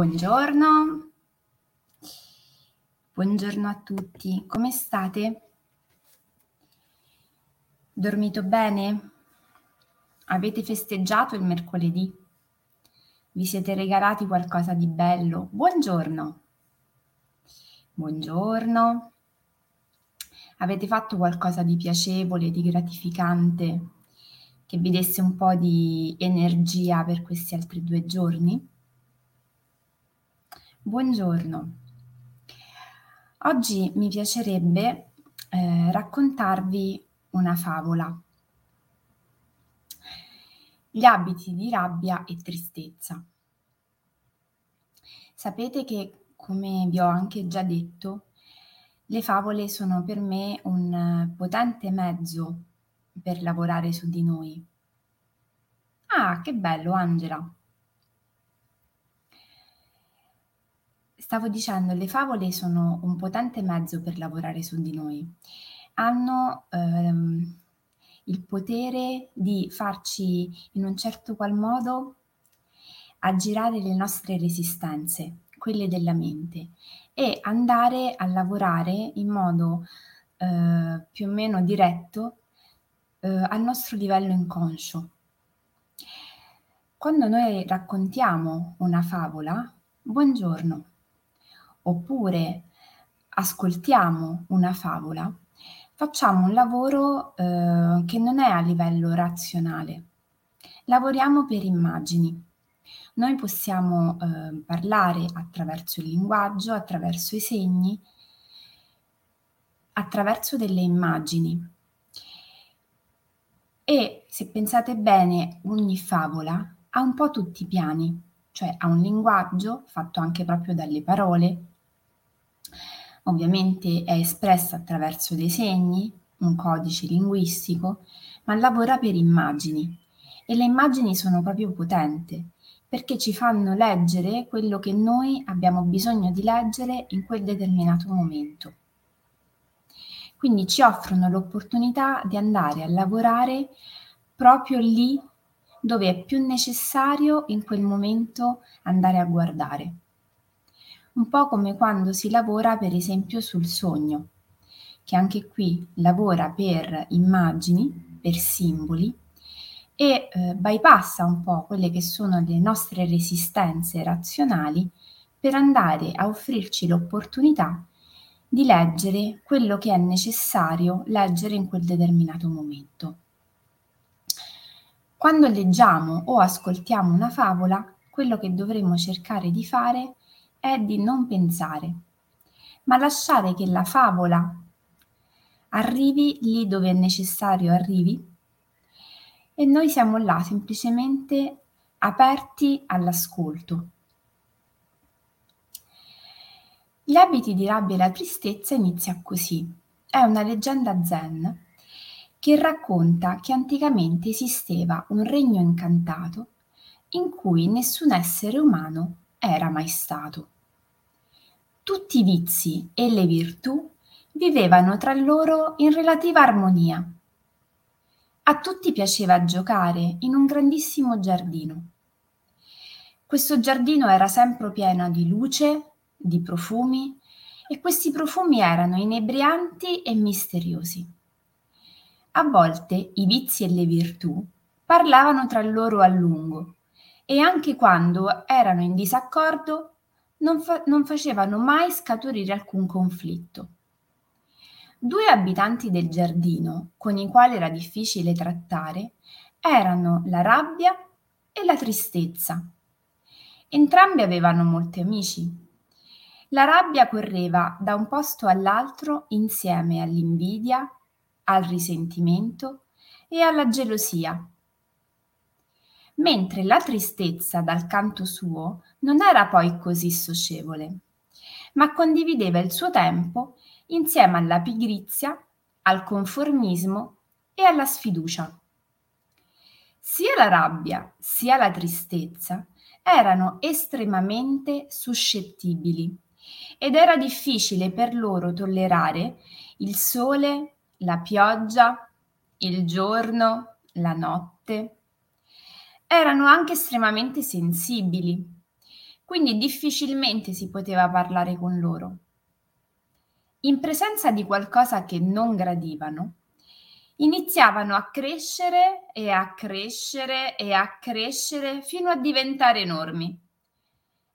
Buongiorno. Buongiorno a tutti, come state? Dormito bene? Avete festeggiato il mercoledì? Vi siete regalati qualcosa di bello? Buongiorno. Buongiorno. Avete fatto qualcosa di piacevole, di gratificante, che vi desse un po' di energia per questi altri due giorni? Buongiorno. Oggi mi piacerebbe eh, raccontarvi una favola. Gli abiti di rabbia e tristezza. Sapete che, come vi ho anche già detto, le favole sono per me un potente mezzo per lavorare su di noi. Ah, che bello, Angela. Stavo dicendo, le favole sono un potente mezzo per lavorare su di noi. Hanno ehm, il potere di farci in un certo qual modo aggirare le nostre resistenze, quelle della mente, e andare a lavorare in modo eh, più o meno diretto eh, al nostro livello inconscio. Quando noi raccontiamo una favola, buongiorno, oppure ascoltiamo una favola, facciamo un lavoro eh, che non è a livello razionale, lavoriamo per immagini. Noi possiamo eh, parlare attraverso il linguaggio, attraverso i segni, attraverso delle immagini. E se pensate bene, ogni favola ha un po' tutti i piani, cioè ha un linguaggio fatto anche proprio dalle parole, Ovviamente è espressa attraverso dei segni, un codice linguistico, ma lavora per immagini e le immagini sono proprio potenti perché ci fanno leggere quello che noi abbiamo bisogno di leggere in quel determinato momento. Quindi ci offrono l'opportunità di andare a lavorare proprio lì dove è più necessario in quel momento andare a guardare un po' come quando si lavora per esempio sul sogno, che anche qui lavora per immagini, per simboli e eh, bypassa un po' quelle che sono le nostre resistenze razionali per andare a offrirci l'opportunità di leggere quello che è necessario leggere in quel determinato momento. Quando leggiamo o ascoltiamo una favola, quello che dovremmo cercare di fare è di non pensare, ma lasciare che la favola arrivi lì dove è necessario arrivi e noi siamo là semplicemente aperti all'ascolto. Gli abiti di rabbia e la tristezza inizia così. È una leggenda zen che racconta che anticamente esisteva un regno incantato in cui nessun essere umano era mai stato. Tutti i vizi e le virtù vivevano tra loro in relativa armonia. A tutti piaceva giocare in un grandissimo giardino. Questo giardino era sempre pieno di luce, di profumi, e questi profumi erano inebrianti e misteriosi. A volte i vizi e le virtù parlavano tra loro a lungo e anche quando erano in disaccordo non, fa- non facevano mai scaturire alcun conflitto. Due abitanti del giardino, con i quali era difficile trattare, erano la rabbia e la tristezza. Entrambi avevano molti amici. La rabbia correva da un posto all'altro insieme all'invidia, al risentimento e alla gelosia mentre la tristezza dal canto suo non era poi così socievole, ma condivideva il suo tempo insieme alla pigrizia, al conformismo e alla sfiducia. Sia la rabbia sia la tristezza erano estremamente suscettibili ed era difficile per loro tollerare il sole, la pioggia, il giorno, la notte erano anche estremamente sensibili. quindi difficilmente si poteva parlare con loro. In presenza di qualcosa che non gradivano, iniziavano a crescere e a crescere e a crescere fino a diventare enormi.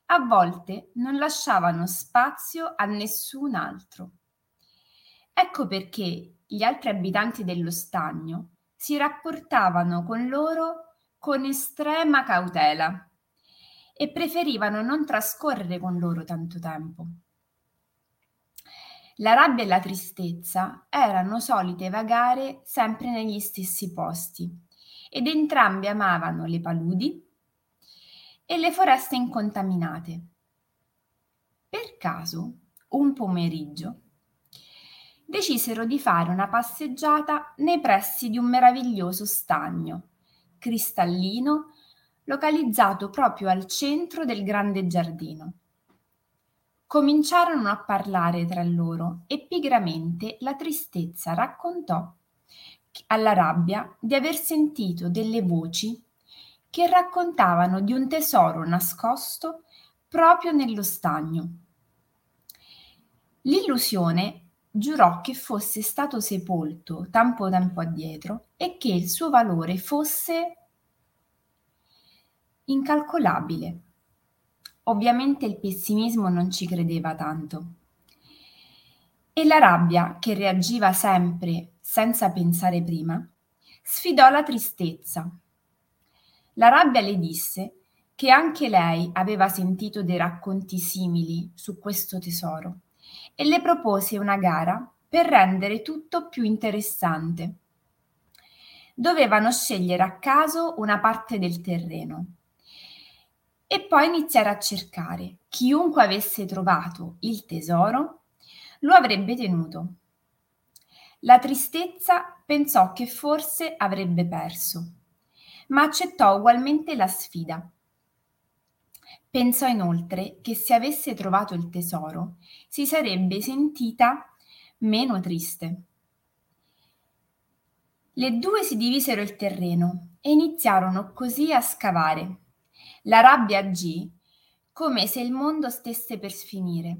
A volte non lasciavano spazio a nessun altro. Ecco perché gli altri abitanti dello stagno si rapportavano con loro con estrema cautela e preferivano non trascorrere con loro tanto tempo. La rabbia e la tristezza erano solite vagare sempre negli stessi posti ed entrambi amavano le paludi e le foreste incontaminate. Per caso, un pomeriggio, decisero di fare una passeggiata nei pressi di un meraviglioso stagno, cristallino localizzato proprio al centro del grande giardino. Cominciarono a parlare tra loro e pigramente la tristezza raccontò alla rabbia di aver sentito delle voci che raccontavano di un tesoro nascosto proprio nello stagno. L'illusione giurò che fosse stato sepolto tanto tempo addietro e che il suo valore fosse incalcolabile. Ovviamente il pessimismo non ci credeva tanto. E la rabbia, che reagiva sempre senza pensare prima, sfidò la tristezza. La rabbia le disse che anche lei aveva sentito dei racconti simili su questo tesoro e le propose una gara per rendere tutto più interessante. Dovevano scegliere a caso una parte del terreno e poi iniziare a cercare. Chiunque avesse trovato il tesoro lo avrebbe tenuto. La tristezza pensò che forse avrebbe perso, ma accettò ugualmente la sfida. Pensò inoltre che se avesse trovato il tesoro si sarebbe sentita meno triste. Le due si divisero il terreno e iniziarono così a scavare. La rabbia agì come se il mondo stesse per sfinire.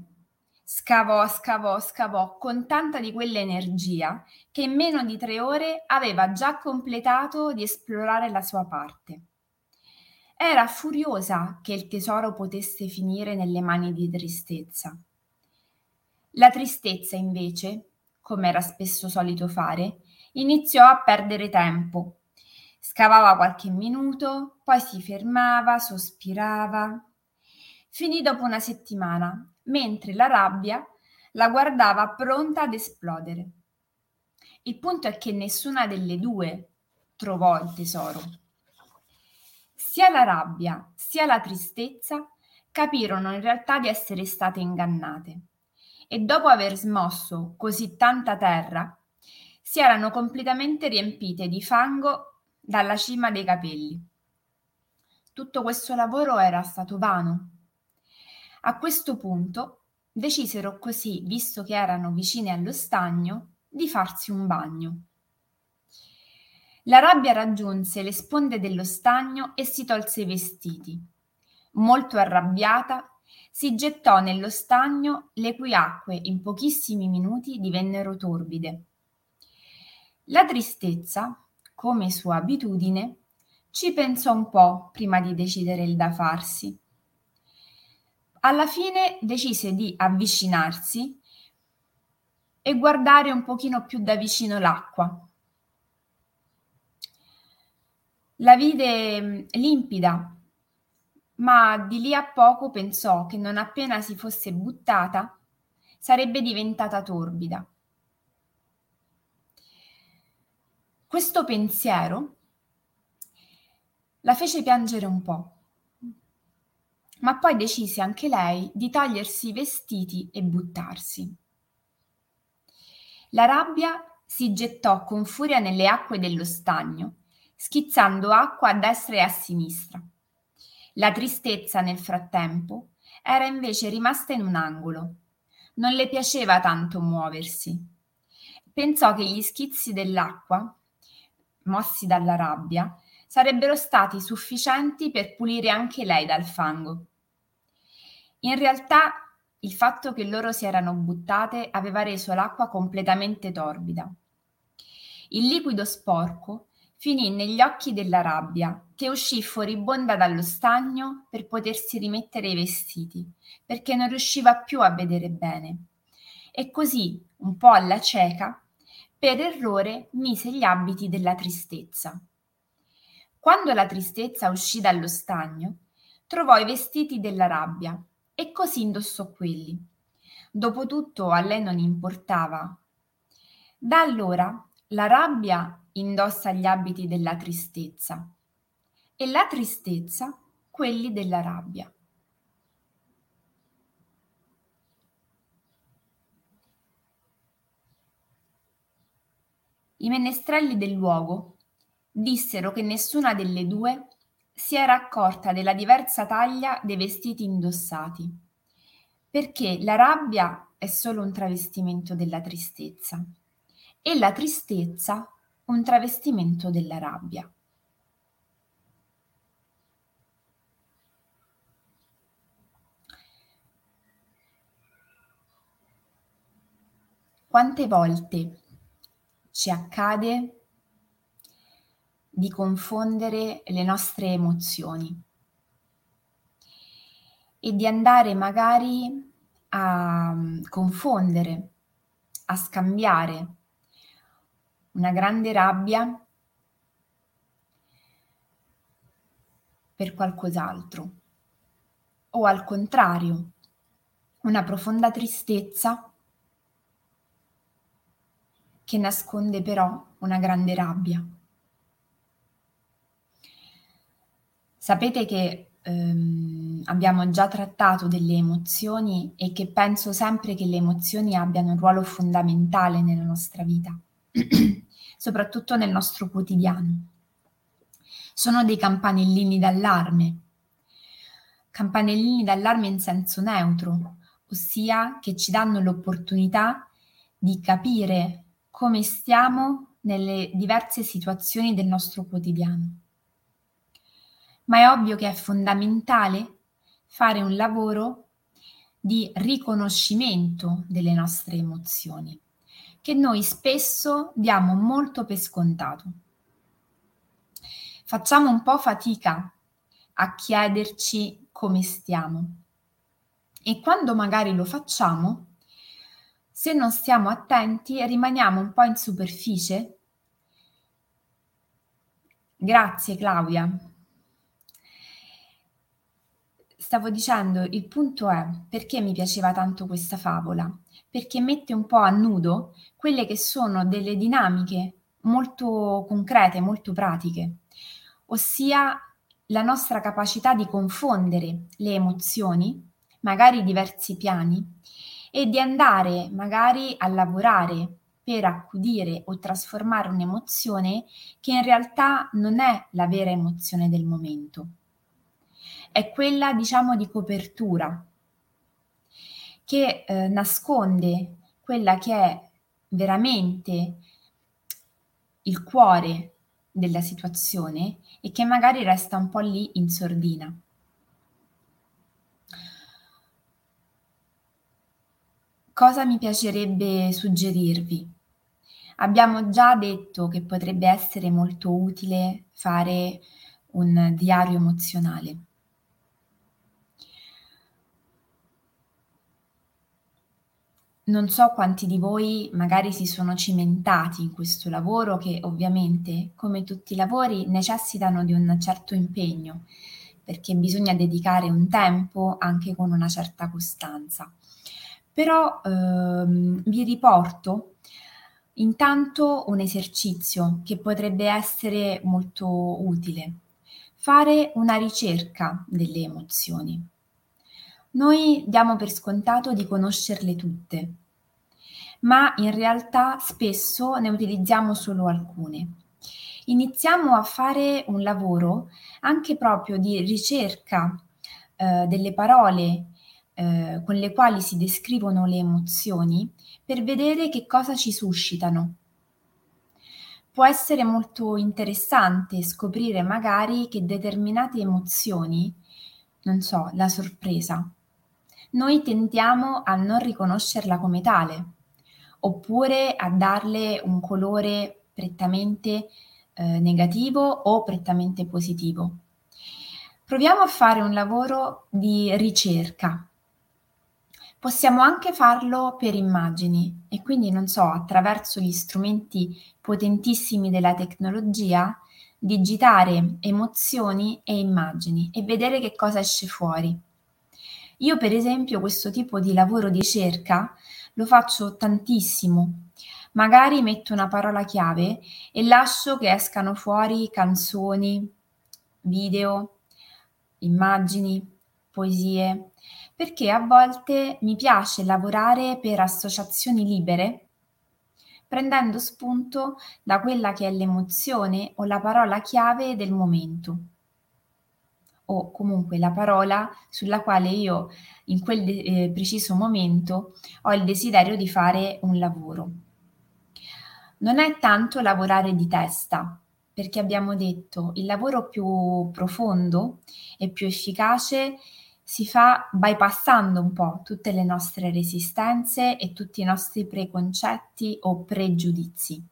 Scavò, scavò, scavò con tanta di quell'energia che in meno di tre ore aveva già completato di esplorare la sua parte. Era furiosa che il tesoro potesse finire nelle mani di tristezza. La tristezza, invece, come era spesso solito fare, iniziò a perdere tempo Scavava qualche minuto, poi si fermava, sospirava. Finì dopo una settimana, mentre la rabbia la guardava pronta ad esplodere. Il punto è che nessuna delle due trovò il tesoro. Sia la rabbia sia la tristezza capirono in realtà di essere state ingannate e dopo aver smosso così tanta terra si erano completamente riempite di fango dalla cima dei capelli. Tutto questo lavoro era stato vano. A questo punto decisero così, visto che erano vicine allo stagno, di farsi un bagno. La rabbia raggiunse le sponde dello stagno e si tolse i vestiti. Molto arrabbiata, si gettò nello stagno, le cui acque in pochissimi minuti divennero torbide. La tristezza, come sua abitudine, ci pensò un po' prima di decidere il da farsi. Alla fine decise di avvicinarsi e guardare un pochino più da vicino l'acqua. La vide mm, limpida, ma di lì a poco pensò che non appena si fosse buttata sarebbe diventata torbida. Questo pensiero la fece piangere un po', ma poi decise anche lei di togliersi i vestiti e buttarsi. La rabbia si gettò con furia nelle acque dello stagno, schizzando acqua a destra e a sinistra. La tristezza, nel frattempo, era invece rimasta in un angolo. Non le piaceva tanto muoversi. Pensò che gli schizzi dell'acqua mossi dalla rabbia, sarebbero stati sufficienti per pulire anche lei dal fango. In realtà il fatto che loro si erano buttate aveva reso l'acqua completamente torbida. Il liquido sporco finì negli occhi della rabbia, che uscì furibonda dallo stagno per potersi rimettere i vestiti, perché non riusciva più a vedere bene. E così, un po' alla cieca, per errore mise gli abiti della tristezza. Quando la tristezza uscì dallo stagno, trovò i vestiti della rabbia e così indossò quelli. Dopotutto a lei non importava. Da allora la rabbia indossa gli abiti della tristezza e la tristezza quelli della rabbia. I menestrelli del luogo dissero che nessuna delle due si era accorta della diversa taglia dei vestiti indossati, perché la rabbia è solo un travestimento della tristezza e la tristezza un travestimento della rabbia. Quante volte ci accade di confondere le nostre emozioni e di andare magari a mm, confondere, a scambiare una grande rabbia per qualcos'altro o al contrario una profonda tristezza che nasconde però una grande rabbia. Sapete che ehm, abbiamo già trattato delle emozioni e che penso sempre che le emozioni abbiano un ruolo fondamentale nella nostra vita, soprattutto nel nostro quotidiano. Sono dei campanellini d'allarme, campanellini d'allarme in senso neutro, ossia che ci danno l'opportunità di capire come stiamo nelle diverse situazioni del nostro quotidiano. Ma è ovvio che è fondamentale fare un lavoro di riconoscimento delle nostre emozioni, che noi spesso diamo molto per scontato. Facciamo un po' fatica a chiederci come stiamo e quando magari lo facciamo, se non stiamo attenti rimaniamo un po' in superficie. Grazie Claudia. Stavo dicendo, il punto è perché mi piaceva tanto questa favola? Perché mette un po' a nudo quelle che sono delle dinamiche molto concrete, molto pratiche, ossia la nostra capacità di confondere le emozioni, magari diversi piani, e di andare magari a lavorare per accudire o trasformare un'emozione che in realtà non è la vera emozione del momento. È quella, diciamo, di copertura che eh, nasconde quella che è veramente il cuore della situazione e che magari resta un po' lì in sordina. Cosa mi piacerebbe suggerirvi? Abbiamo già detto che potrebbe essere molto utile fare un diario emozionale. Non so quanti di voi magari si sono cimentati in questo lavoro che ovviamente, come tutti i lavori, necessitano di un certo impegno, perché bisogna dedicare un tempo anche con una certa costanza però ehm, vi riporto intanto un esercizio che potrebbe essere molto utile. Fare una ricerca delle emozioni. Noi diamo per scontato di conoscerle tutte, ma in realtà spesso ne utilizziamo solo alcune. Iniziamo a fare un lavoro anche proprio di ricerca eh, delle parole eh, con le quali si descrivono le emozioni per vedere che cosa ci suscitano. Può essere molto interessante scoprire magari che determinate emozioni, non so, la sorpresa, noi tendiamo a non riconoscerla come tale, oppure a darle un colore prettamente eh, negativo o prettamente positivo. Proviamo a fare un lavoro di ricerca. Possiamo anche farlo per immagini e quindi, non so, attraverso gli strumenti potentissimi della tecnologia, digitare emozioni e immagini e vedere che cosa esce fuori. Io per esempio questo tipo di lavoro di ricerca lo faccio tantissimo. Magari metto una parola chiave e lascio che escano fuori canzoni, video, immagini, poesie, perché a volte mi piace lavorare per associazioni libere, prendendo spunto da quella che è l'emozione o la parola chiave del momento o comunque la parola sulla quale io in quel de- eh, preciso momento ho il desiderio di fare un lavoro. Non è tanto lavorare di testa, perché abbiamo detto il lavoro più profondo e più efficace si fa bypassando un po' tutte le nostre resistenze e tutti i nostri preconcetti o pregiudizi.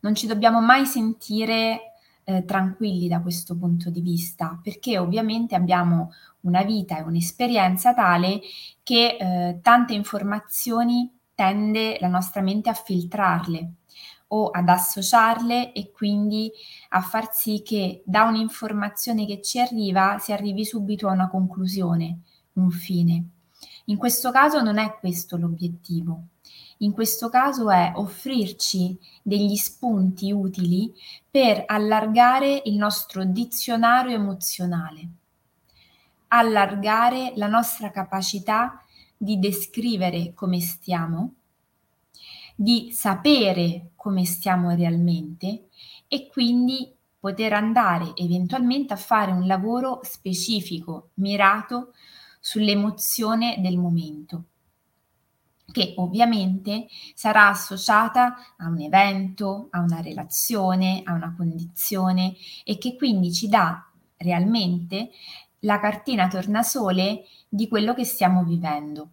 Non ci dobbiamo mai sentire eh, tranquilli da questo punto di vista, perché ovviamente abbiamo una vita e un'esperienza tale che eh, tante informazioni tende la nostra mente a filtrarle o ad associarle e quindi a far sì che da un'informazione che ci arriva si arrivi subito a una conclusione, un fine. In questo caso non è questo l'obiettivo. In questo caso è offrirci degli spunti utili per allargare il nostro dizionario emozionale, allargare la nostra capacità di descrivere come stiamo, di sapere come stiamo realmente e quindi poter andare eventualmente a fare un lavoro specifico, mirato sull'emozione del momento che ovviamente sarà associata a un evento, a una relazione, a una condizione e che quindi ci dà realmente la cartina tornasole di quello che stiamo vivendo.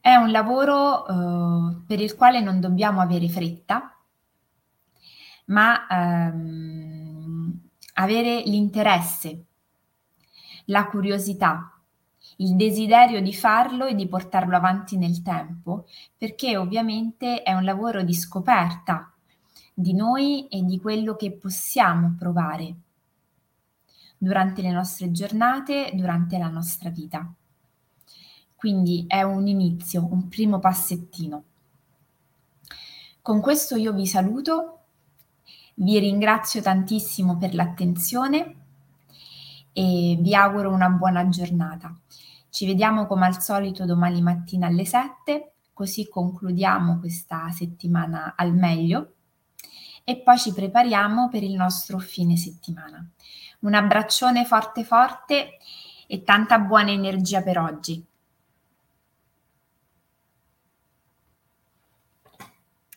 È un lavoro eh, per il quale non dobbiamo avere fretta, ma ehm, avere l'interesse, la curiosità, il desiderio di farlo e di portarlo avanti nel tempo, perché ovviamente è un lavoro di scoperta di noi e di quello che possiamo provare durante le nostre giornate, durante la nostra vita. Quindi è un inizio, un primo passettino. Con questo io vi saluto, vi ringrazio tantissimo per l'attenzione e vi auguro una buona giornata. Ci vediamo come al solito domani mattina alle 7, così concludiamo questa settimana al meglio e poi ci prepariamo per il nostro fine settimana. Un abbraccione forte forte e tanta buona energia per oggi.